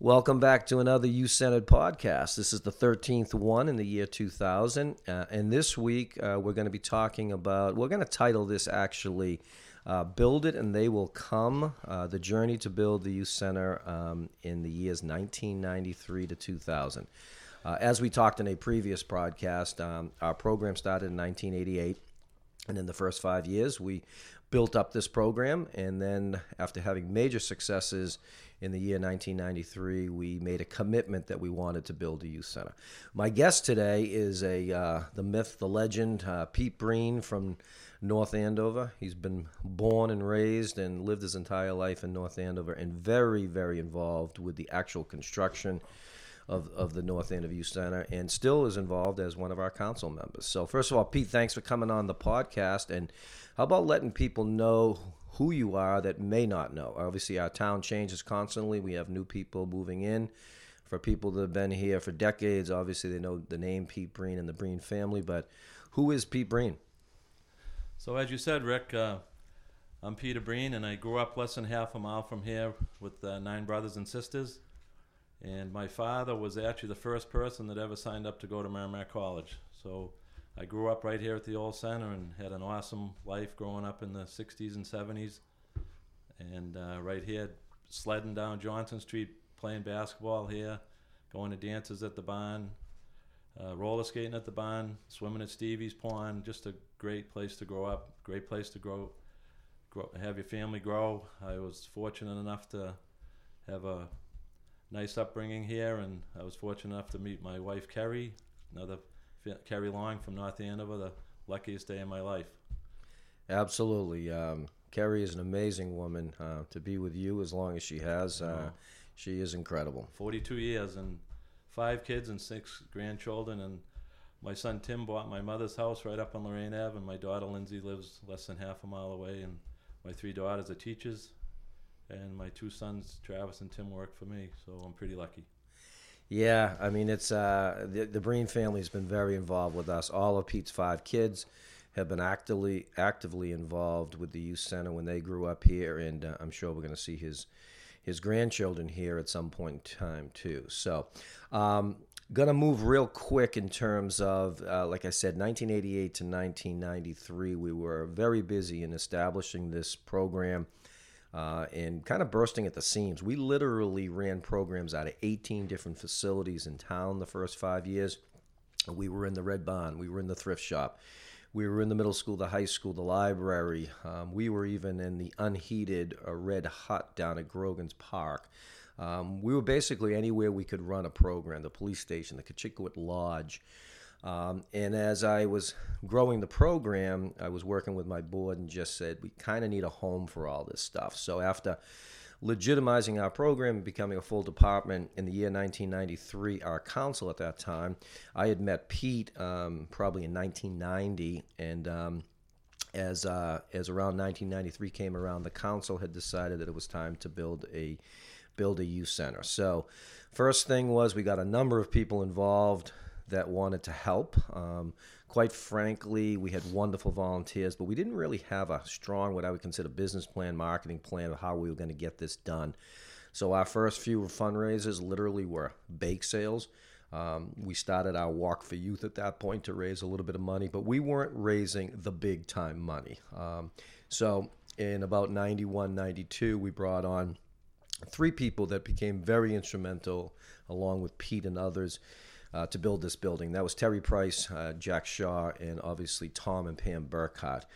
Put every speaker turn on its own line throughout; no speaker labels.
Welcome back to another You Centered podcast. This is the 13th one in the year 2000. Uh, and this week, uh, we're going to be talking about, we're going to title this actually uh, Build It and They Will Come uh, The Journey to Build the Youth Center um, in the years 1993 to 2000. Uh, as we talked in a previous podcast, um, our program started in 1988. And in the first five years, we built up this program. And then, after having major successes in the year 1993, we made a commitment that we wanted to build a youth center. My guest today is a uh, the myth, the legend, uh, Pete Breen from North Andover. He's been born and raised and lived his entire life in North Andover, and very, very involved with the actual construction. Of, of the North Youth Center, and still is involved as one of our council members. So, first of all, Pete, thanks for coming on the podcast. And how about letting people know who you are that may not know. Obviously, our town changes constantly. We have new people moving in. For people that have been here for decades, obviously they know the name Pete Breen and the Breen family. But who is Pete Breen?
So, as you said, Rick, uh, I'm Peter Breen, and I grew up less than half a mile from here with uh, nine brothers and sisters. And my father was actually the first person that ever signed up to go to Merrimack College. So I grew up right here at the old center and had an awesome life growing up in the 60s and 70s. And uh, right here, sledding down Johnson Street, playing basketball here, going to dances at the barn, uh, roller skating at the barn, swimming at Stevie's Pond. Just a great place to grow up, great place to grow, grow have your family grow. I was fortunate enough to have a nice upbringing here, and I was fortunate enough to meet my wife, Kerry, another Kerry Long from North Andover, the luckiest day of my life.
Absolutely. Um, Kerry is an amazing woman uh, to be with you as long as she has. Uh, she is incredible.
42 years and five kids and six grandchildren. And my son Tim bought my mother's house right up on Lorraine Ave, and my daughter Lindsay lives less than half a mile away. And my three daughters are teachers, and my two sons, Travis and Tim, work for me. So I'm pretty lucky.
Yeah, I mean it's uh, the the Breen family has been very involved with us. All of Pete's five kids have been actively actively involved with the youth center when they grew up here, and uh, I'm sure we're going to see his his grandchildren here at some point in time too. So, um, gonna move real quick in terms of, uh, like I said, 1988 to 1993. We were very busy in establishing this program uh, and kind of bursting at the seams. We literally ran programs out of 18 different facilities in town the first five years. We were in the Red Barn, we were in the thrift shop, we were in the middle school, the high school, the library. Um, we were even in the unheated uh, Red Hut down at Grogan's Park. Um, we were basically anywhere we could run a program the police station, the Cochichewick Lodge. Um, and as I was growing the program, I was working with my board and just said, we kind of need a home for all this stuff. So after legitimizing our program and becoming a full department in the year 1993, our council at that time, I had met Pete um, probably in 1990. And um, as, uh, as around 1993 came around, the council had decided that it was time to build a build a youth center. So, first thing was we got a number of people involved that wanted to help. Um, quite frankly, we had wonderful volunteers, but we didn't really have a strong, what I would consider, business plan, marketing plan of how we were going to get this done. So our first few fundraisers literally were bake sales. Um, we started our Walk for Youth at that point to raise a little bit of money, but we weren't raising the big time money. Um, so in about 91, 92, we brought on three people that became very instrumental, along with Pete and others uh, to build this building. That was Terry Price, uh, Jack Shaw, and obviously Tom and Pam Burkhardt.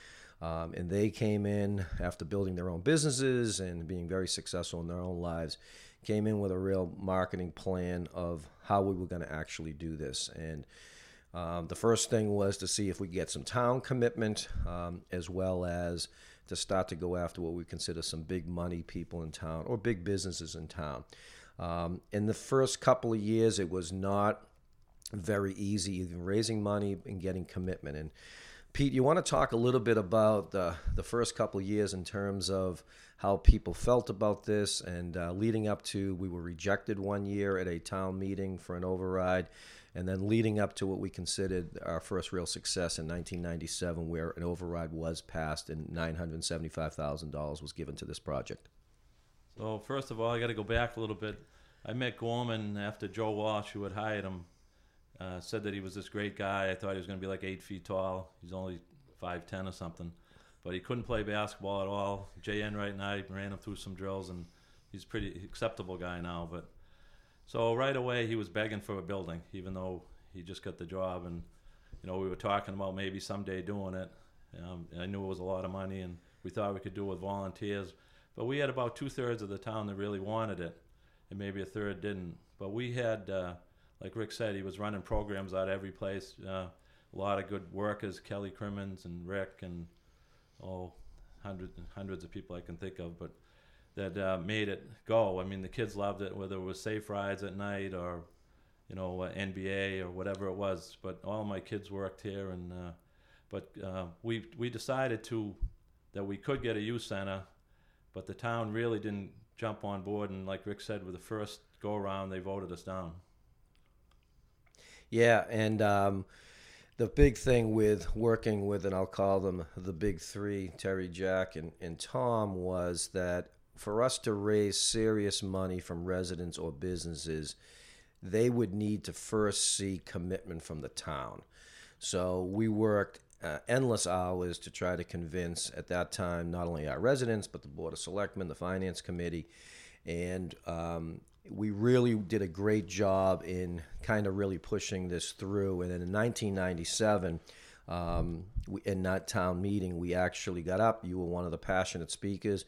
Um, and they came in after building their own businesses and being very successful in their own lives, came in with a real marketing plan of how we were going to actually do this. And um, the first thing was to see if we get some town commitment, um, as well as to start to go after what we consider some big money people in town or big businesses in town. Um, in the first couple of years, it was not very easy, even raising money and getting commitment. And Pete, you want to talk a little bit about the the first couple years in terms of how people felt about this, and uh, leading up to we were rejected one year at a town meeting for an override, and then leading up to what we considered our first real success in 1997, where an override was passed and $975,000 was given to this project.
So first of all, I got to go back a little bit. I met Gorman after Joe Walsh, who had hired him, uh, said that he was this great guy. I thought he was going to be like eight feet tall. He's only five ten or something, but he couldn't play basketball at all. Jay Enright and I ran him through some drills, and he's a pretty acceptable guy now. But so right away he was begging for a building, even though he just got the job, and you know we were talking about maybe someday doing it. Um, I knew it was a lot of money, and we thought we could do it with volunteers. But we had about two thirds of the town that really wanted it, and maybe a third didn't. But we had, uh, like Rick said, he was running programs out every place. Uh, a lot of good workers, Kelly Crimmins and Rick, and oh, hundreds and hundreds of people I can think of, but that uh, made it go. I mean, the kids loved it, whether it was safe rides at night or, you know, uh, NBA or whatever it was. But all my kids worked here, and uh, but uh, we we decided to that we could get a youth center, but the town really didn't jump on board. And like Rick said, with the first go around, they voted us down.
Yeah, and um, the big thing with working with, and I'll call them the big three, Terry, Jack, and, and Tom, was that for us to raise serious money from residents or businesses, they would need to first see commitment from the town. So we worked uh, endless hours to try to convince, at that time, not only our residents, but the Board of Selectmen, the Finance Committee, and um, we really did a great job in kind of really pushing this through. And then in 1997, um, we, in that town meeting, we actually got up. You were one of the passionate speakers.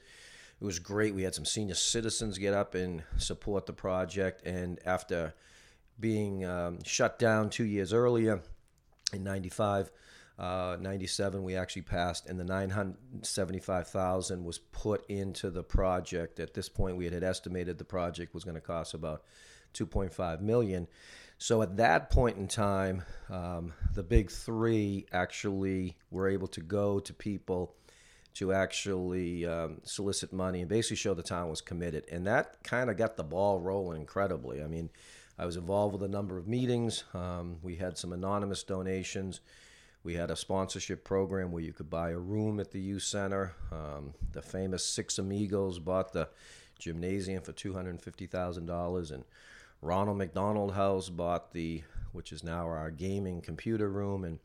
It was great. We had some senior citizens get up and support the project. And after being um, shut down two years earlier in 95, uh, 97 we actually passed and the 975000 was put into the project. At this point we had estimated the project was going to cost about 2.5 million. So at that point in time um, the big three actually were able to go to people to actually um, solicit money and basically show the town was committed. And that kind of got the ball rolling incredibly. I mean i was involved with a number of meetings. Um, we had some anonymous donations we had a sponsorship program where you could buy a room at the youth center. Um, the famous Six Amigos bought the gymnasium for two hundred fifty thousand dollars, and Ronald McDonald House bought the, which is now our gaming computer room, and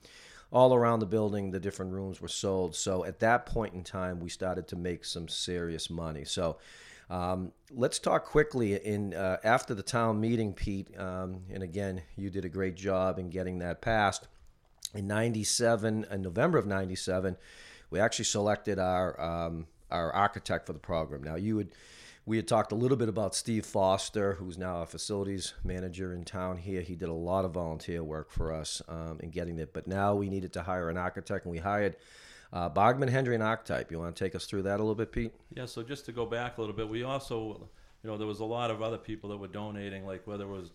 all around the building, the different rooms were sold. So at that point in time, we started to make some serious money. So. Um, let's talk quickly in uh, after the town meeting, Pete. Um, and again, you did a great job in getting that passed in 97 in november of 97 we actually selected our um, our architect for the program now you would we had talked a little bit about steve foster who's now a facilities manager in town here he did a lot of volunteer work for us um, in getting it but now we needed to hire an architect and we hired uh, Bargmann Hendrie and Archetype. You want to take us through that a little bit, Pete?
Yeah. So just to go back a little bit, we also, you know, there was a lot of other people that were donating, like whether it was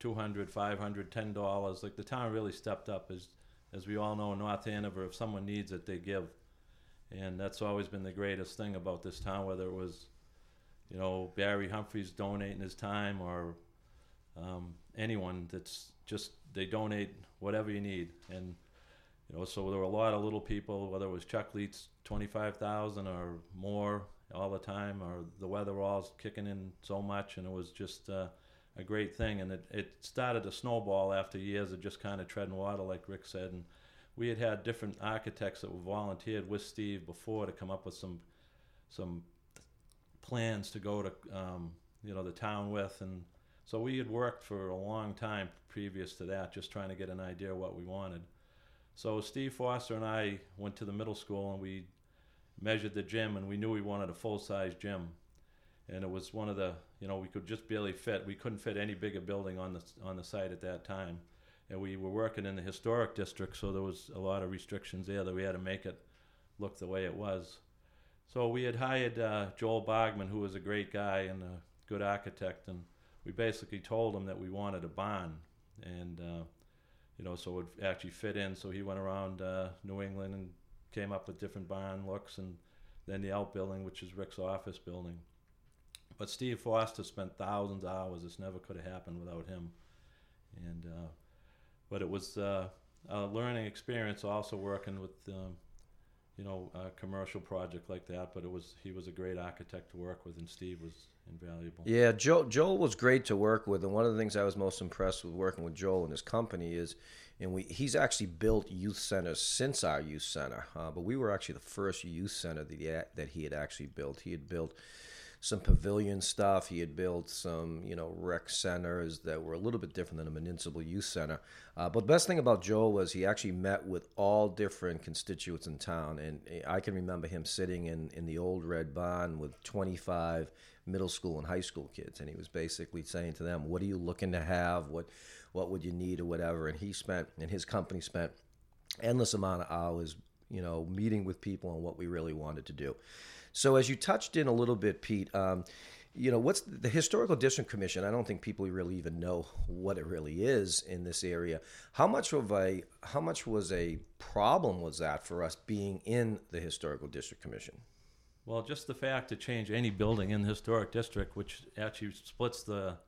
200 500 10 dollars. Like the town really stepped up as as we all know in north Andover if someone needs it they give. And that's always been the greatest thing about this town whether it was you know barry humphreys donating his time or um, anyone that's just they donate whatever you need. And you know so there were a lot of little people whether it was chuck leets 25000 or more all the time or the Weatheralls kicking in so much and it was just uh, a great thing. And it, it started to snowball after years of just kind of treading water, like Rick said. And we had had different architects that were volunteered with Steve before to come up with some some plans to go to um, you know the town with, and so we had worked for a long time previous to that, just trying to get an idea what we wanted. So Steve Foster and I went to the middle school and we measured the gym, and we knew we wanted a full size gym and it was one of the you know we could just barely fit. We couldn't fit any bigger building on the on the site at that time, and we were working in the historic district, so there was a lot of restrictions there that we had to make it look the way it was. So we had hired uh, Joel Bargmann, who was a great guy and a good architect, and we basically told him that we wanted a barn, and uh, you know, so it would actually fit in. So he went around uh, New England and came up with different barn looks, and then the outbuilding, which is Rick's office building. But Steve Foster spent thousands of hours. This never could have happened without him. And uh, but it was uh, a learning experience also working with um, you know, a commercial project like that. But it was he was a great architect to work with, and Steve was invaluable.
Yeah, Joel, Joel was great to work with, and one of the things I was most impressed with working with Joel and his company is, and we he's actually built youth centers since our youth center, uh, but we were actually the first youth center that he, that he had actually built. He had built some pavilion stuff. He had built some, you know, rec centers that were a little bit different than a municipal youth center. Uh, but the best thing about Joel was he actually met with all different constituents in town. And I can remember him sitting in, in the old Red Barn with 25 middle school and high school kids. And he was basically saying to them, what are you looking to have? What, what would you need or whatever? And he spent, and his company spent endless amount of hours, you know, meeting with people on what we really wanted to do. So as you touched in a little bit, Pete, um, you know what's the historical district commission i don't think people really even know what it really is in this area. How much of a how much was a problem was that for us being in the historical district commission?
Well just the fact to change any building in the historic district which actually splits the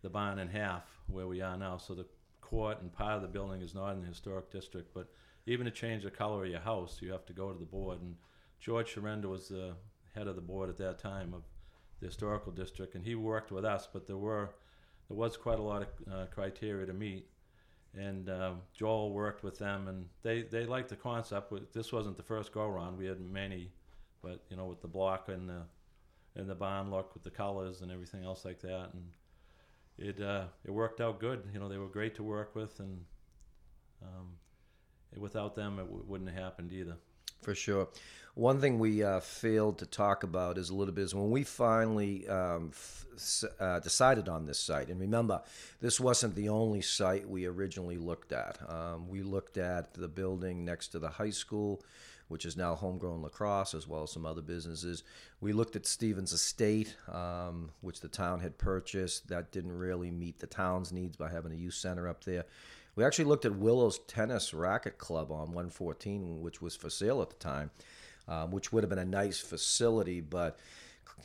the barn in half where we are now. So the court and part of the building is not in the historic district but even to change the color of your house you have to go to the board and George Sharenda was the head of the board at that time of the historical district, and he worked with us. But there were there was quite a lot of uh, criteria to meet, and um, Joel worked with them, and they they liked the concept. This wasn't the first go round. We had many, but you know, with the block and the and the barn look with the colors and everything else like that, and it uh, it worked out good. You know, they were great to work with, and um, without them, it w- wouldn't have happened either.
For sure. One thing we uh, failed to talk about is a little bit is when we finally um, uh, decided on this site. And remember, this wasn't the only site we originally looked at. Um, we looked at the building next to the high school, which is now homegrown lacrosse, as well as some other businesses. We looked at Stevens Estate, um, which the town had purchased. That didn't really meet the town's needs by having a youth center up there. We actually looked at Willow's Tennis Racket Club on 114, which was for sale at the time um, which would have been a nice facility, but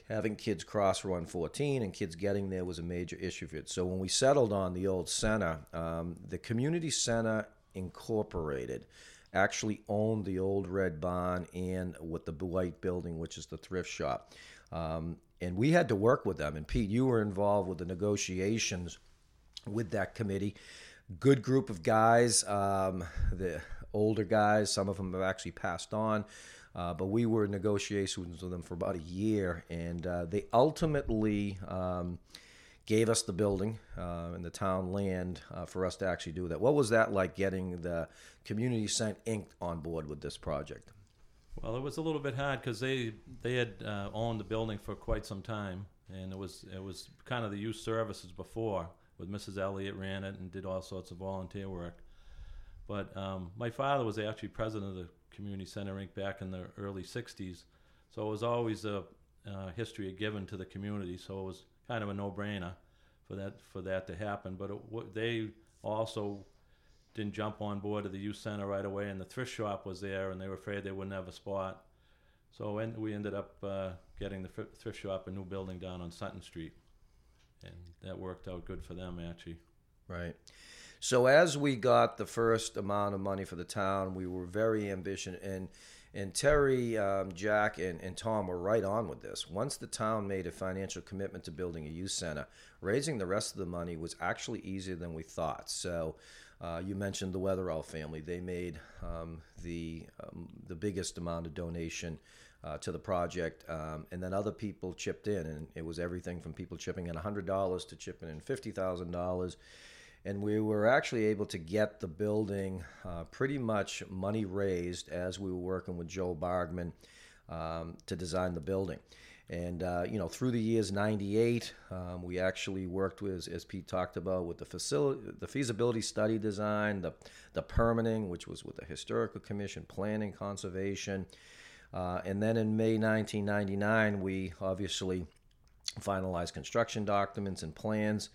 having kids cross 114 and kids getting there was a major issue for it. So when we settled on the old center, um, the community center incorporated actually owned the old red barn and with the white building, which is the thrift shop. Um, and we had to work with them. And Pete, you were involved with the negotiations with that committee. Good group of guys, um, the older guys. Some of them have actually passed on. Uh, but we were in negotiations with them for about a year, and uh, they ultimately um, gave us the building uh, and the town land uh, for us to actually do that. What was that like getting the Community Center Inc. on board with this project?
Well, it was a little bit hard because they they had uh, owned the building for quite some time, and it was it was kind of the youth services before. With Mrs. Elliott ran it and did all sorts of volunteer work. But um, my father was actually president of the Community Center back in the early '60s, so it was always a uh, history given to the community. So it was kind of a no-brainer for that for that to happen. But it, they also didn't jump on board to the youth center right away, and the thrift shop was there, and they were afraid they wouldn't have a spot. So we ended up uh, getting the thrift shop a new building down on Sutton Street, and that worked out good for them actually.
Right. So as we got the first amount of money for the town, we were very ambitious and and Terry, um, Jack, and, and Tom were right on with this. Once the town made a financial commitment to building a youth center, raising the rest of the money was actually easier than we thought. So, uh, you mentioned the Weatherall family; they made um, the um, the biggest amount of donation. Uh, to the project, um, and then other people chipped in, and it was everything from people chipping in hundred dollars to chipping in fifty thousand dollars, and we were actually able to get the building uh, pretty much money raised as we were working with Joel Bargmann um, to design the building. And uh, you know, through the years '98, um, we actually worked with, as Pete talked about, with the facility, the feasibility study design, the the permitting, which was with the historical commission, planning, conservation, uh, and then in May 1999, we obviously finalized construction documents and plans.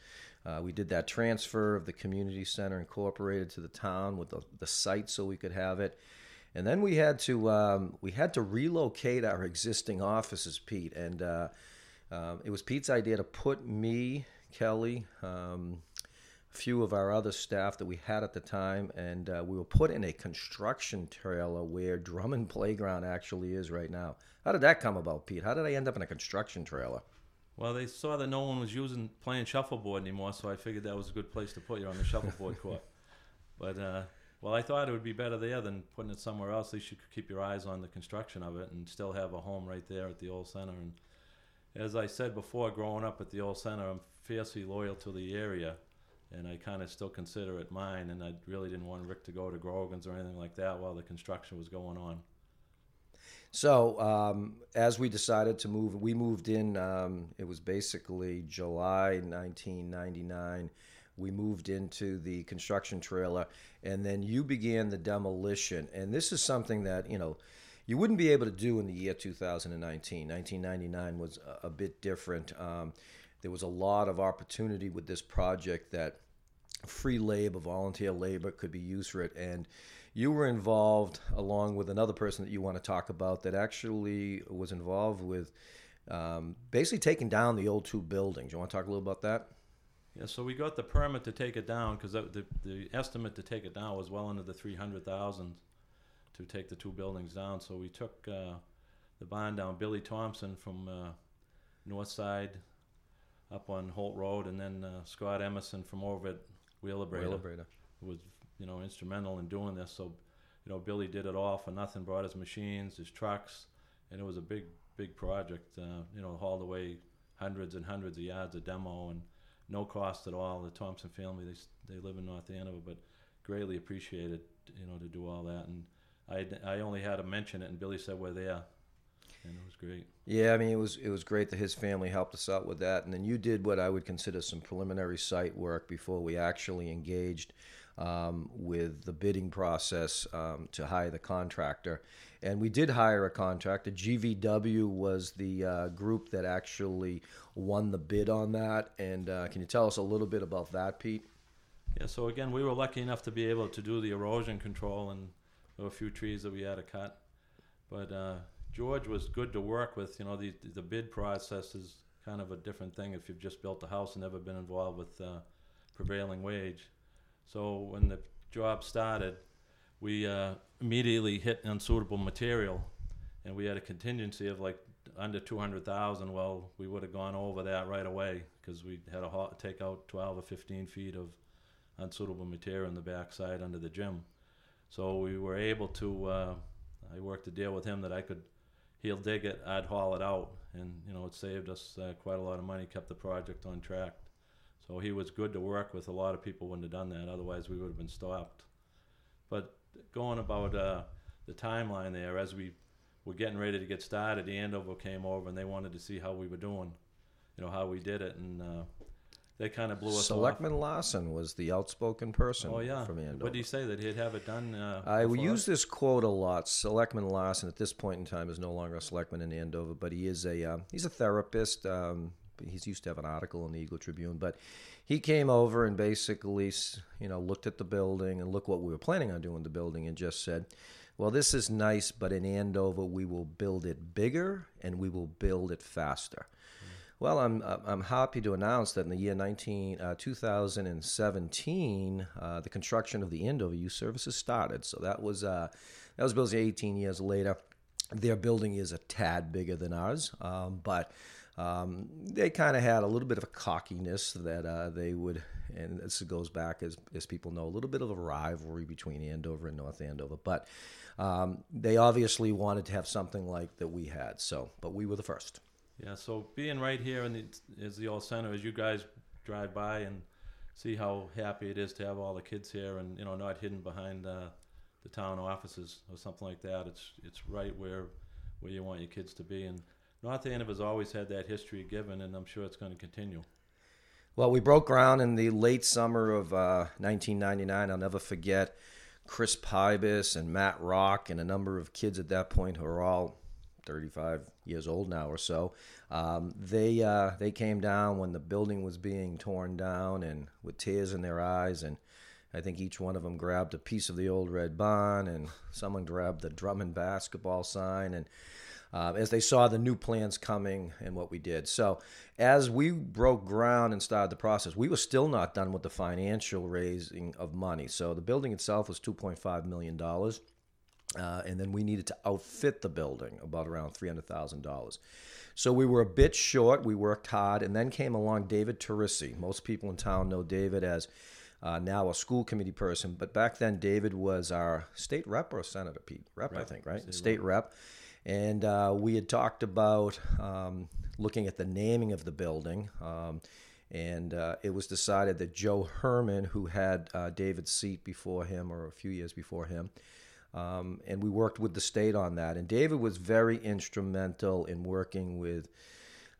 Uh, we did that transfer of the community center incorporated to the town with the, the site so we could have it. And then we had to um, we had to relocate our existing offices, Pete. And uh, uh, it was Pete's idea to put me, Kelly, um, few of our other staff that we had at the time, and uh, we were put in a construction trailer where Drummond Playground actually is right now. How did that come about, Pete? How did I end up in a construction trailer?
Well, they saw that no one was using playing shuffleboard anymore, so I figured that was a good place to put you on the shuffleboard court. But uh, well, I thought it would be better there than putting it somewhere else. At least you could keep your eyes on the construction of it and still have a home right there at the old center. And as I said before, growing up at the old center, I'm fiercely loyal to the area, and I kind of still consider it mine. And I really didn't want Rick to go to Grogan's or anything like that while the construction was going on.
So, um, as we decided to move, we moved in, um, it was basically July 1999. We moved into the construction trailer, and then you began the demolition. And this is something that, you know, you wouldn't be able to do in the year 2019. 1999 was a, a bit different. Um, there was a lot of opportunity with this project that free labor, volunteer labor could be used for it. And you were involved along with another person that you want to talk about that actually was involved with um, basically taking down the old two buildings. You want to talk a little about that?
Yeah, so we got the permit to take it down because the the estimate to take it down was well under the three hundred thousand to take the two buildings down. So we took uh, the bond down. Billy Thompson from uh, North Side up on Holt Road, and then uh, Scott Emerson from over at Wheeler
Wheelabrator.
who was you know instrumental in doing this. So you know Billy did it all for nothing. Brought his machines, his trucks, and it was a big big project. Uh, you know, hauled away hundreds and hundreds of yards of demo and no cost at all. The Thompson family they they live in North Andover, but greatly appreciated you know to do all that. And I I only had to mention it, and Billy said we're there, and it was great.
Yeah, I mean it was it was great that his family helped us out with that, and then you did what I would consider some preliminary site work before we actually engaged um, with the bidding process um, to hire the contractor, and we did hire a contractor. GVW was the uh, group that actually won the bid on that, and uh, can you tell us a little bit about that, Pete?
Yeah, so again, we were lucky enough to be able to do the erosion control, and there were a few trees that we had to cut. But uh, George was good to work with. You know, the the bid process is kind of a different thing if you've just built a house and never been involved with uh, prevailing wage. So when the job started, we uh, immediately hit unsuitable material, and we had a contingency of like under two hundred thousand. Well, we would have gone over that right away because we had to take out twelve or fifteen feet of unsuitable material in the backside under the gym. So we were able to. Uh, I worked a deal with him that I could. He'll dig it. I'd haul it out, and you know it saved us uh, quite a lot of money. Kept the project on track. So he was good to work with. A lot of people wouldn't have done that. Otherwise, we would have been stopped. But going about uh, the timeline there, as we were getting ready to get started, the Andover came over and they wanted to see how we were doing. You know how we did it, and uh, they kind of blew us off.
Selectman Larson was the outspoken person
Oh yeah.
from Andover.
What did he say that he'd have it done? Uh,
I use this quote a lot. Selectman Larson, at this point in time, is no longer a selectman in Andover, but he is a uh, he's a therapist. Um, he's used to have an article in the Eagle Tribune, but he came over and basically, you know, looked at the building and looked what we were planning on doing with the building, and just said, "Well, this is nice, but in Andover, we will build it bigger and we will build it faster." Well, I'm I'm happy to announce that in the year 19, uh, 2017, uh, the construction of the Andover Youth Services started. So that was uh, that was built 18 years later. Their building is a tad bigger than ours, um, but um, they kind of had a little bit of a cockiness that uh, they would, and this goes back as as people know, a little bit of a rivalry between Andover and North Andover. But um, they obviously wanted to have something like that we had. So, but we were the first.
Yeah, so being right here in the is the old center, as you guys drive by and see how happy it is to have all the kids here, and you know, not hidden behind uh, the town offices or something like that. It's it's right where where you want your kids to be, and North Andover's always had that history given, and I'm sure it's going to continue.
Well, we broke ground in the late summer of uh, 1999. I'll never forget Chris Pybus and Matt Rock and a number of kids at that point who are all 35 years old now or so. Um, they uh, they came down when the building was being torn down and with tears in their eyes and. I think each one of them grabbed a piece of the old red barn, and someone grabbed the Drummond basketball sign, and uh, as they saw the new plans coming and what we did. So, as we broke ground and started the process, we were still not done with the financial raising of money. So, the building itself was $2.5 million. Uh, and then we needed to outfit the building about around $300,000. So we were a bit short. We worked hard. And then came along David Torrisi. Most people in town know David as uh, now a school committee person. But back then, David was our state rep or senator, Pete? Rep, rep I think, right? State, state rep. rep. And uh, we had talked about um, looking at the naming of the building. Um, and uh, it was decided that Joe Hermann, who had uh, David's seat before him or a few years before him, um, and we worked with the state on that. And David was very instrumental in working with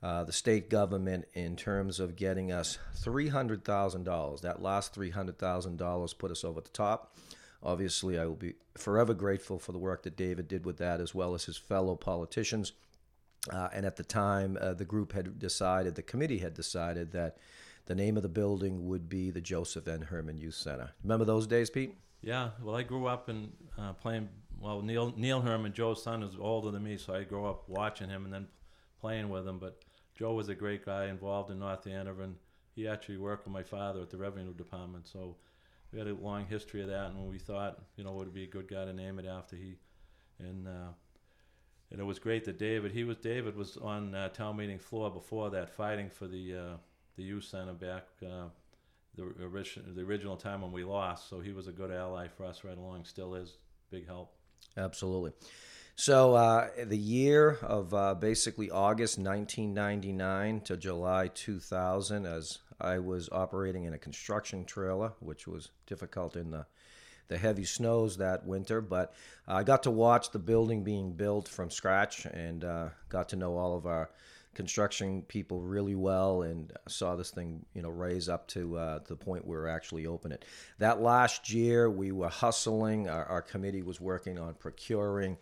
uh, the state government in terms of getting us $300,000. That last $300,000 put us over the top. Obviously, I will be forever grateful for the work that David did with that, as well as his fellow politicians. Uh, and at the time, uh, the group had decided, the committee had decided that the name of the building would be the Joseph N. Hermann Youth Center. Remember those days, Pete?
Yeah. Well, I grew up in uh, playing. Well, Neil Neil Hermann, Joe's son, is older than me, so I grew up watching him and then playing with him. But Joe was a great guy involved in North Andover, and he actually worked with my father at the revenue department. So we had a long history of that, and we thought, you know, would be a good guy to name it after he, and uh, and it was great that David, he was David was on uh, town meeting floor before that, fighting for the uh, the youth center back uh, the original the original time when we lost. So he was a good ally for us right along. Still is big help.
Absolutely. So uh, the year of uh, basically August 1999 to July 2000, as I was operating in a construction trailer, which was difficult in the the heavy snows that winter. But I got to watch the building being built from scratch and uh, got to know all of our construction people really well and saw this thing you know raise up to uh, the point where we're actually open it. That last year we were hustling. Our, our committee was working on procuring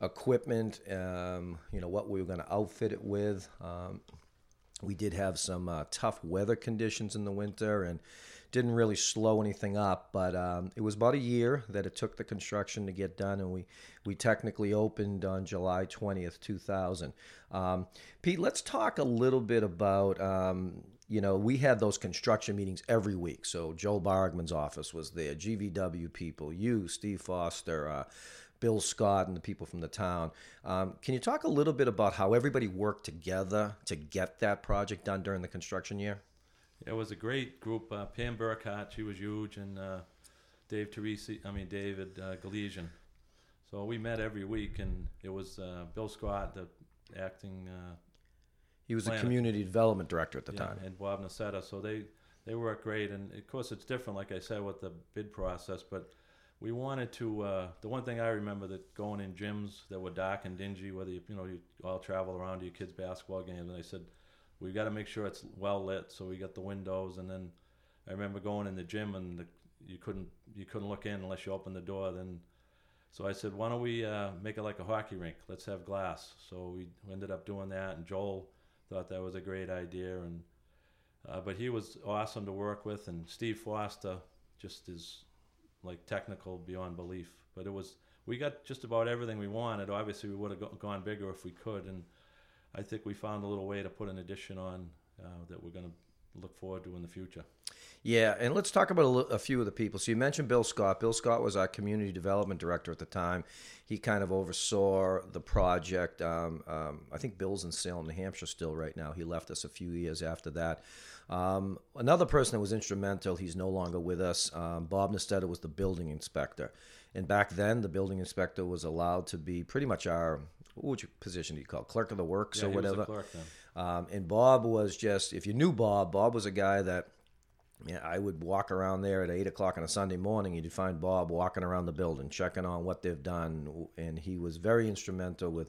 equipment um, you know what we were going to outfit it with um, we did have some uh, tough weather conditions in the winter and didn't really slow anything up, but um, it was about a year that it took the construction to get done, and we, we technically opened on July 20th, 2000. Um, Pete, let's talk a little bit about. Um, you know, we had those construction meetings every week. So Joe Bargmann's office was there, GVW people, you, Steve Foster, uh, Bill Scott, and the people from the town. Um, can you talk a little bit about how everybody worked together to get that project done during the construction year?
It was a great group. Uh, Pam Burkhardt, she was huge, and uh, Dave Torrisi, I mean David uh, Galesian. So we met every week, and it was uh, Bill Scott, the acting. Uh,
he was a community development director at the
yeah,
time,
and Bob Nicetta. So they they work great, and of course it's different, like I said, with the bid process. But we wanted to. Uh, the one thing I remember that going in gyms that were dark and dingy, whether you you know you all travel around to your kids' basketball games, and they said we've got to make sure it's well lit. So we got the windows, and then I remember going in the gym and the, you couldn't you couldn't look in unless you opened the door. Then, so I said, why don't we uh, make it like a hockey rink? Let's have glass. So we ended up doing that, and Joel thought that was a great idea, and uh, but he was awesome to work with, and Steve Foster just is like technical beyond belief. But it was we got just about everything we wanted. Obviously, we would have gone bigger if we could, and I think we found a little way to put an addition on uh, that we're going to look forward to in the future.
Yeah, and let's talk about a, few of the people. So you mentioned Bill Scott. Bill Scott was our community development director at the time. He kind of oversaw the project. Um, um, I think Bill's in Salem, New Hampshire still right now. He left us a few years after that. Um, another person that was instrumental, he's no longer with us. Um, Bob Nicetta was the building inspector. And back then, the building inspector was allowed to be pretty much our which position do you call it? clerk of the works
yeah,
or whatever.
clerk
um, and Bob was just if you knew Bob, Bob was a guy that yeah, I would walk around there at eight o'clock on a Sunday morning. You'd find Bob walking around the building, checking on what they've done, and he was very instrumental with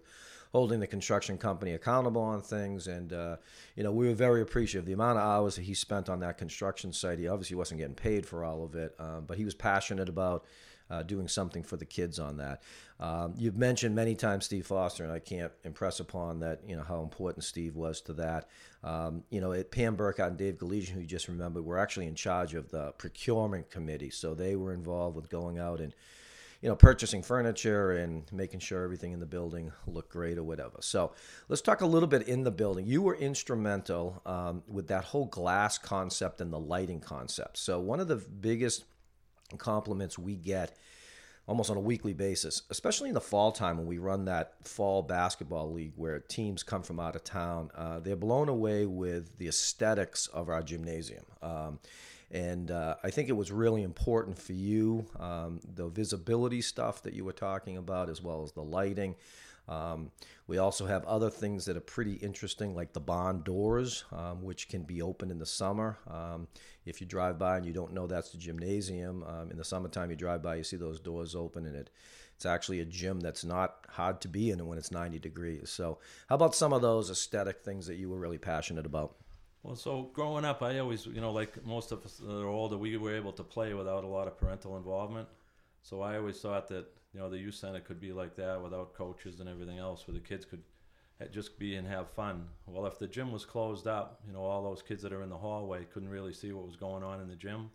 holding the construction company accountable on things. And uh, you know, we were very appreciative of the amount of hours that he spent on that construction site. He obviously wasn't getting paid for all of it, um, but he was passionate about uh, doing something for the kids on that. Um, you've mentioned many times Steve Foster, and I can't impress upon that you know how important Steve was to that. Um, you know, it, Pam Burkhardt and Dave Galesian, who you just remembered, were actually in charge of the procurement committee, so they were involved with going out and you know, purchasing furniture and making sure everything in the building looked great or whatever. So let's talk a little bit in the building. You were instrumental um, with that whole glass concept and the lighting concept. So one of the biggest compliments we get almost on a weekly basis, especially in the fall time when we run that fall basketball league where teams come from out of town. Uh, they're blown away with the aesthetics of our gymnasium. Um, and uh, I think it was really important for you, um, the visibility stuff that you were talking about, as well as the lighting. Um, we also have other things that are pretty interesting, like the bond doors, um, which can be open in the summer. Um, if you drive by and you don't know that's the gymnasium, um, in the summertime you drive by, you see those doors open, and it it's actually a gym that's not hard to be in when it's 90 degrees. So, how about some of those aesthetic things that you were really passionate about?
Well, so growing up, I always, you know, like most of us that are older, we were able to play without a lot of parental involvement. So I always thought that, you know, the youth center could be like that without coaches and everything else, where the kids could just be and have fun. Well, if the gym was closed up, you know, all those kids that are in the hallway couldn't really see what was going on in the gym.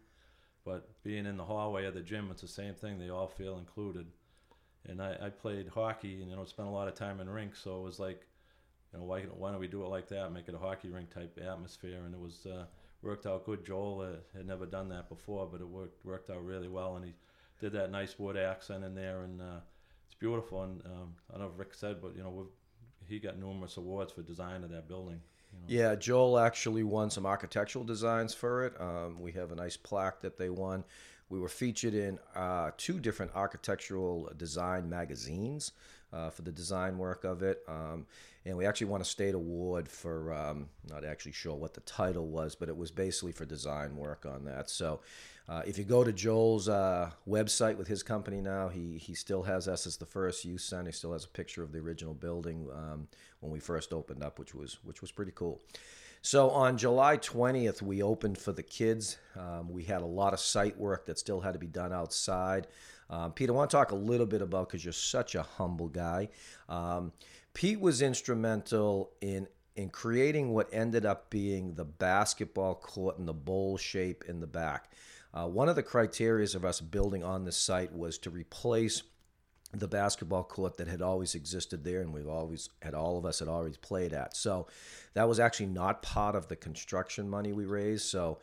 But being in the hallway of the gym, it's the same thing. They all feel included. And I, I played hockey and, you know, spent a lot of time in rinks. So it was like, you know, why, why don't we do it like that? Make it a hockey rink type atmosphere. And it was uh, worked out good. Joel uh, had never done that before, but it worked worked out really well. And he did that nice wood accent in there, and uh, it's beautiful. And um, I don't know if Rick said, but you know, he got numerous awards for design of that building. You know.
Yeah, Joel actually won some architectural designs for it. Um, we have a nice plaque that they won. We were featured in uh, two different architectural design magazines uh, for the design work of it. Um, and we actually won a state award for, um, not actually sure what the title was, but it was basically for design work on that. So uh, if you go to Joel's uh, website with his company now, he, he still has us as the first youth center. He still has a picture of the original building um, when we first opened up, which was which was pretty cool. So on July 20th, we opened for the kids. Um, we had a lot of site work that still had to be done outside. Um, Pete, I want to talk a little bit about because you're such a humble guy. Um, Pete was instrumental in in creating what ended up being the basketball court and the bowl shape in the back. Uh, one of the criteria of us building on the site was to replace the basketball court that had always existed there and we've always had all of us had always played at. So that was actually not part of the construction money we raised. So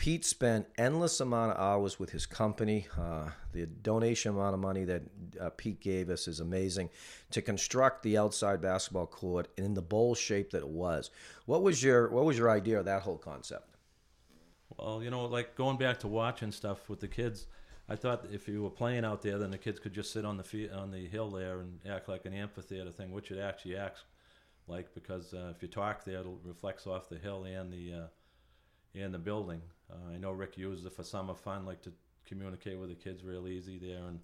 Pete spent endless amount of hours with his company. Uh, the donation amount of money that uh, Pete gave us is amazing to construct the outside basketball court in the bowl shape that it was. What was your What was your idea of that whole concept?
Well, you know, like going back to watching stuff with the kids. I thought if you were playing out there, then the kids could just sit on the fee- on the hill there and act like an amphitheater thing, which it actually acts like because uh, if you talk there, it reflects off the hill and the uh, and the building. Uh, I know Rick used it for summer fun, like to communicate with the kids real easy there. And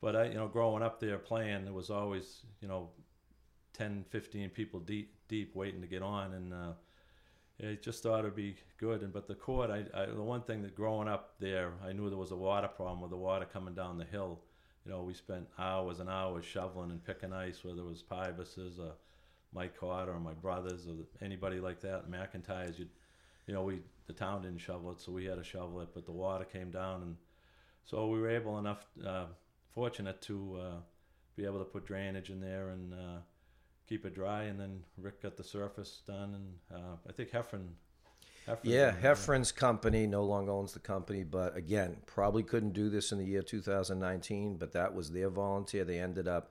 but I, you know, growing up there playing, there was always you know 10, 15 people deep deep waiting to get on, and uh, it just thought it'd be good. And but the court, I, I the one thing that growing up there, I knew there was a water problem with the water coming down the hill. You know, we spent hours and hours shoveling and picking ice, whether it was Pybus's or Mike Carter or my brothers or anybody like that, McIntyre's. You'd you know, we the town didn't shovel it, so we had to shovel it. But the water came down, and so we were able enough, uh, fortunate to uh, be able to put drainage in there and uh, keep it dry. And then Rick got the surface done, and uh, I think Heffron.
Heffron yeah, Heffron's company no longer owns the company, but again, probably couldn't do this in the year 2019. But that was their volunteer. They ended up.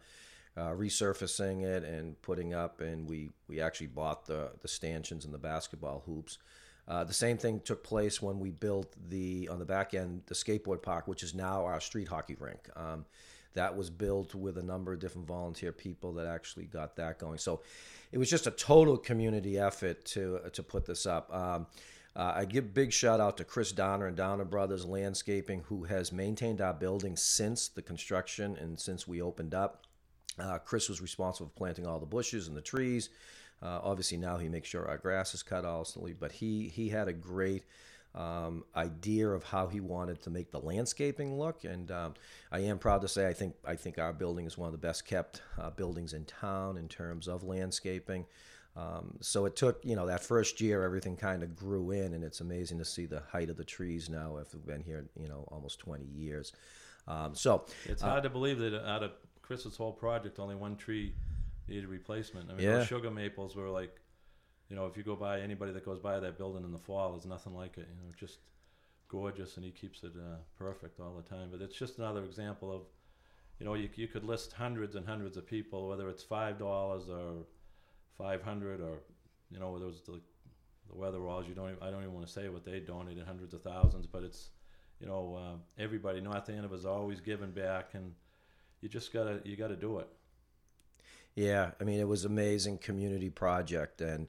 Uh, resurfacing it and putting up, and we, we actually bought the the stanchions and the basketball hoops. Uh, the same thing took place when we built the on the back end the skateboard park, which is now our street hockey rink. Um, that was built with a number of different volunteer people that actually got that going. So it was just a total community effort to to put this up. Um, uh, I give big shout out to Chris Donner and Donner Brothers Landscaping, who has maintained our building since the construction and since we opened up. Uh, Chris was responsible for planting all the bushes and the trees. Uh, obviously, now he makes sure our grass is cut constantly, but he he had a great um, idea of how he wanted to make the landscaping look, and um, I am proud to say I think I think our building is one of the best kept uh, buildings in town in terms of landscaping. Um, so it took you know that first year everything kind of grew in, and it's amazing to see the height of the trees now. If we've been here you know almost 20 years. Um, so
It's hard to believe that out of Chris's whole project, only one tree needed replacement. I mean,
Yeah.
those sugar maples were like, you know, if you go by anybody that goes by that building in the fall, there's nothing like it. You know, just gorgeous, and he keeps it uh, perfect all the time. But it's just another example of, you know, you you could list hundreds and hundreds of people, whether it's five dollars or five hundred or, you know, was the the Weatheralls. You don't. Even, I don't even want to say what they donated, hundreds of thousands, but it's, you know, uh, everybody. North Andover's always giving back, and you just gotta you gotta do it.
Yeah, I mean, it was amazing community project, and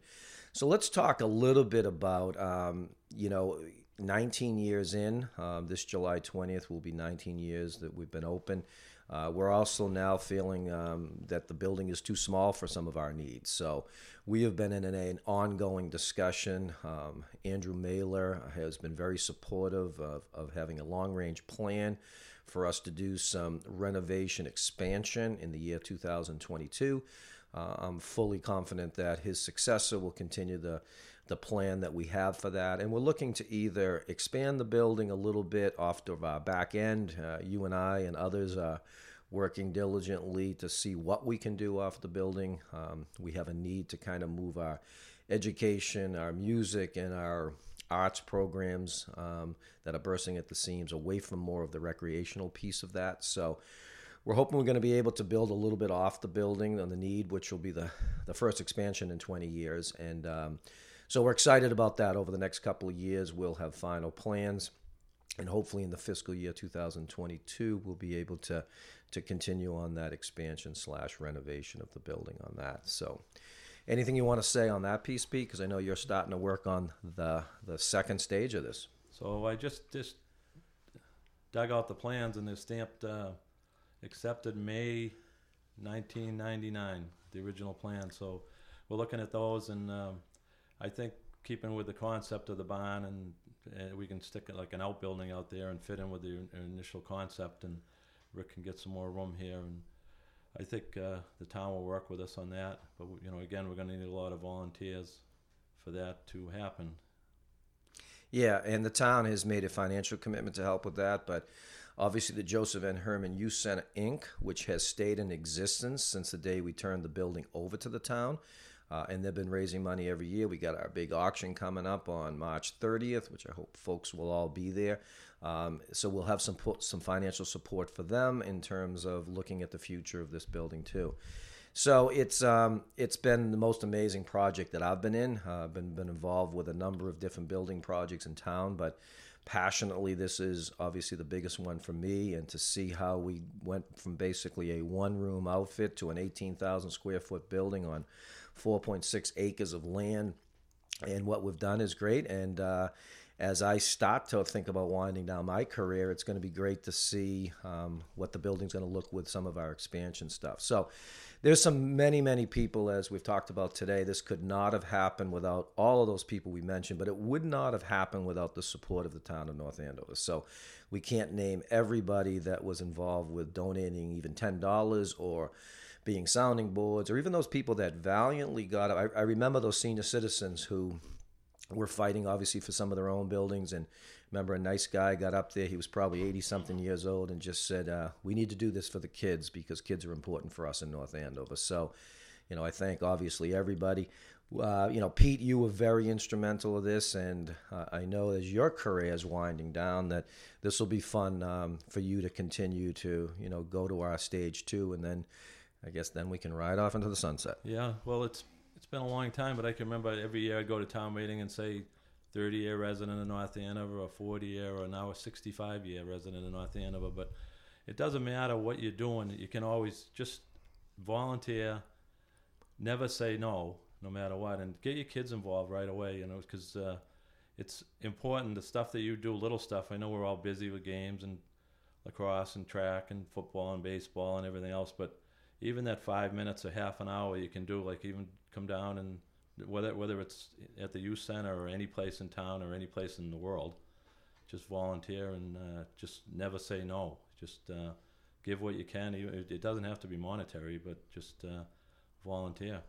so let's talk a little bit about, um, you know, 19 years in. Um, this July 20th will be 19 years that we've been open. Uh, we're also now feeling um, that the building is too small for some of our needs. So we have been in an, an ongoing discussion. Um, Andrew Maylor has been very supportive of, of having a long range plan for us to do some renovation expansion in the year 2022. Uh, I'm fully confident that his successor will continue the the plan that we have for that, and we're looking to either expand the building a little bit off of our back end. Uh, you and I and others are working diligently to see what we can do off the building. Um, we have a need to kind of move our education, our music, and our arts programs um, that are bursting at the seams away from more of the recreational piece of that. So we're hoping we're going to be able to build a little bit off the building on the need, which will be the, the first expansion in 20 years. And um, so we're excited about that. Over the next couple of years, we'll have final plans. And hopefully, in the fiscal year 2022, we'll be able to to continue on that expansion slash renovation of the building on that. So, anything you want to say on that piece, Pete? Because I know you're starting to work on the the second stage of this.
So I just just dug out the plans, and they're stamped uh, accepted May 1999, the original plan. So we're looking at those, and um, I think keeping with the concept of the barn, and uh, we can stick it like an outbuilding out there and fit in with the initial concept, and Rick can get some more room here, and I think uh, the town will work with us on that. But you know, again, we're going to need a lot of volunteers for that to happen.
Yeah, and the town has made a financial commitment to help with that, but obviously the Joseph N. Hermann Youth Center Inc., which has stayed in existence since the day we turned the building over to the town, uh, and they've been raising money every year. We got our big auction coming up on March 30th, which I hope folks will all be there. Um, so we'll have some some financial support for them in terms of looking at the future of this building too. So it's um, it's been the most amazing project that I've been in. Uh, I've been been involved with a number of different building projects in town, but passionately, this is obviously the biggest one for me. And to see how we went from basically a one room outfit to an 18,000 square foot building on 4.6 acres of land, and what we've done is great. And uh, as I start to think about winding down my career, it's going to be great to see um, what the building's going to look with some of our expansion stuff. So there's some many, many people, as we've talked about today. This could not have happened without all of those people we mentioned, but it would not have happened without the support of the town of North Andover. So we can't name everybody that was involved with donating even $10 or being sounding boards, or even those people that valiantly got up. I, I remember those senior citizens who were fighting obviously for some of their own buildings and remember a nice guy got up there he was probably 80 something years old and just said uh, we need to do this for the kids because kids are important for us in north andover. So you know i thank obviously everybody. Uh, you know pete you were very instrumental of this and uh, i know as your career is winding down that this will be fun um, for you to continue to you know go to our stage two and then i guess then we can ride off into the sunset.
Yeah, well, it's been a long time, but I can remember every year I'd go to town meeting and say 30 year resident of North Andover, or 40 year, or now a 65 year resident of North Andover. But it doesn't matter what you're doing, you can always just volunteer, never say no, no matter what, and get your kids involved right away, you know, because uh, it's important the stuff that you do, little stuff. I know we're all busy with games and lacrosse and track and football and baseball and everything else, but even that five minutes or half an hour you can do like even come down and whether whether it's at the youth center or any place in town or any place in the world just volunteer and uh, just never say no just uh, give what you can it doesn't have to be monetary but just uh, volunteer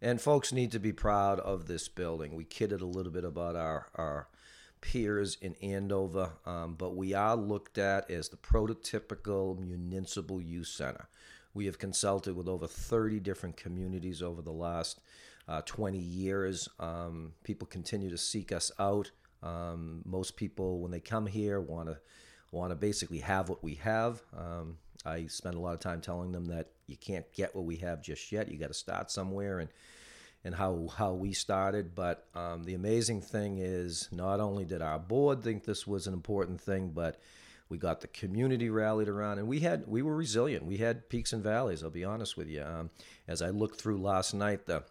And folks need to be proud of this building. We kidded a little bit about our, our peers in Andover, um, but we are looked at as the prototypical municipal youth center. We have consulted with over 30 different communities over the last uh, 20 years. Um, people continue to seek us out. Um, most people, when they come here, want to want to basically have what we have. Um, I spend a lot of time telling them that you can't get what we have just yet. You got to start somewhere, and and how how we started. But um, the amazing thing is, not only did our board think this was an important thing, but we got the community rallied around, and we had we were resilient. We had peaks and valleys. I'll be honest with you. Um, as I looked through last night, the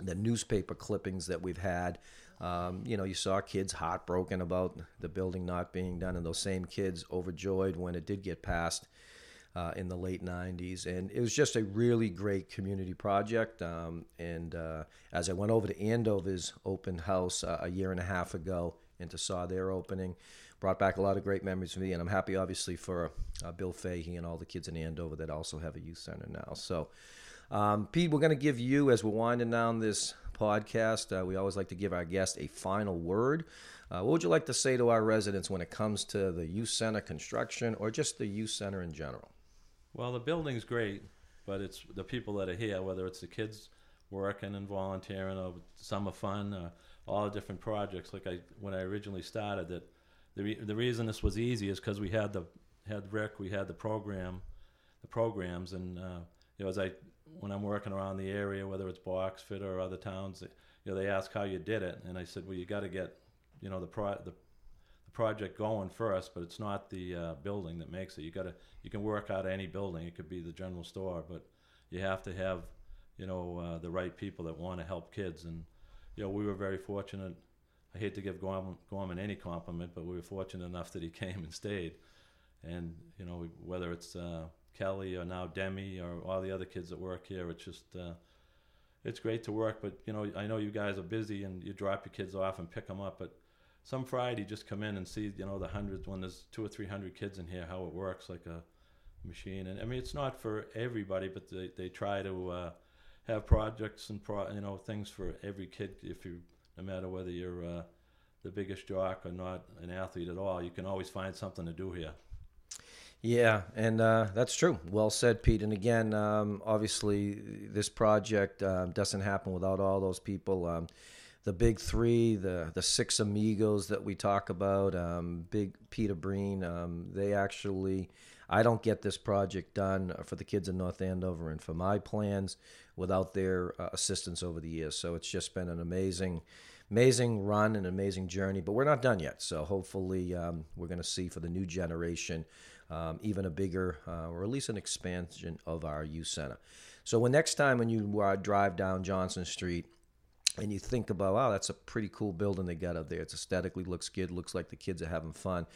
the newspaper clippings that we've had. Um, you know, you saw kids heartbroken about the building not being done, and those same kids overjoyed when it did get passed uh, in the late 90s. And it was just a really great community project. Um, and uh, as I went over to Andover's open house uh, a year and a half ago and to saw their opening, brought back a lot of great memories for me. And I'm happy, obviously, for uh, Bill Fahey and all the kids in Andover that also have a youth center now. So, um, Pete, we're going to give you, as we're winding down this podcast, uh, we always like to give our guest a final word. Uh, what would you like to say to our residents when it comes to the youth center construction or just the youth center in general?
Well, the building's great, but it's the people that are here, whether it's the kids working and volunteering or summer fun, or all the different projects. Like I, when I originally started, that the re- the reason this was easy is because we had the had Rick, we had the program, the programs, and uh, you know, as I when I'm working around the area, whether it's Boxford or other towns, you know, they ask how you did it, and I said, well, you got to get, you know, the pro the project going first, but it's not the uh, building that makes it. You gotta you can work out any building. It could be the general store, but you have to have you know uh, the right people that want to help kids. And you know we were very fortunate. I hate to give Gorman, any compliment, but we were fortunate enough that he came and stayed. And you know whether it's uh, Kelly or now Demi or all the other kids that work here, it's just uh, it's great to work. But you know I know you guys are busy and you drop your kids off and pick them up, but some Friday just come in and see you know the hundreds when there's two or three hundred kids in here how it works like a machine and I mean it's not for everybody but they, they try to uh, have projects and pro you know things for every kid if you no matter whether you're uh, the biggest jock or not an athlete at all you can always find something to do here.
Yeah, and uh, that's true. Well said, Pete. And again, um, obviously, this project uh, doesn't happen without all those people. Um, the big three, the the six amigos that we talk about, um, Big Peter Breen, um, they actually, I don't get this project done for the kids in North Andover and for my plans without their uh, assistance over the years. So it's just been an amazing, amazing run and amazing journey. But we're not done yet. So hopefully um, we're going to see for the new generation um, even a bigger uh, or at least an expansion of our youth center. So when next time when you uh, drive down Johnson Street and you think about wow that's a pretty cool building they got up there it's aesthetically looks good looks like the kids are having fun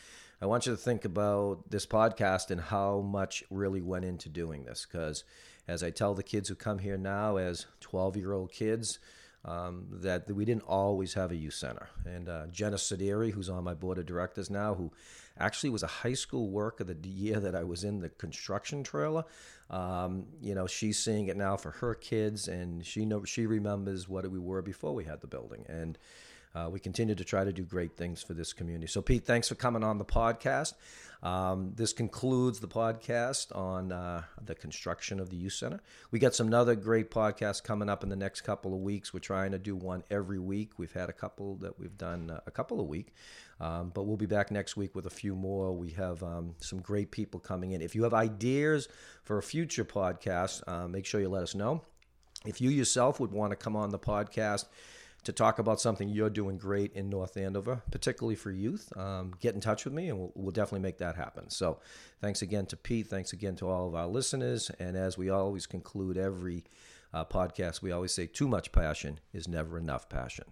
i want you to think about this podcast and how much really went into doing this because as i tell the kids who come here now as 12 year old kids um, that we didn't always have a youth center and uh, jenna Sideri, who's on my board of directors now who actually was a high school worker the year that I was in the construction trailer. Um, you know, she's seeing it now for her kids, and she know she remembers what we were before we had the building, and uh, we continue to try to do great things for this community. So, Pete, thanks for coming on the podcast. Um, this concludes the podcast on uh, the construction of the youth center. We got some other great podcasts coming up in the next couple of weeks. We're trying to do one every week. We've had a couple that we've done uh, a couple a week, um, but we'll be back next week with a few more. We have um, some great people coming in. If you have ideas for a future podcast, uh, make sure you let us know. If you yourself would want to come on the podcast, to talk about something you're doing great in North Andover, particularly for youth, um, get in touch with me and we'll, we'll, definitely make that happen. So, thanks again to Pete. Thanks again to all of our listeners. And as we always conclude every uh, podcast, we always say too much passion is never enough passion.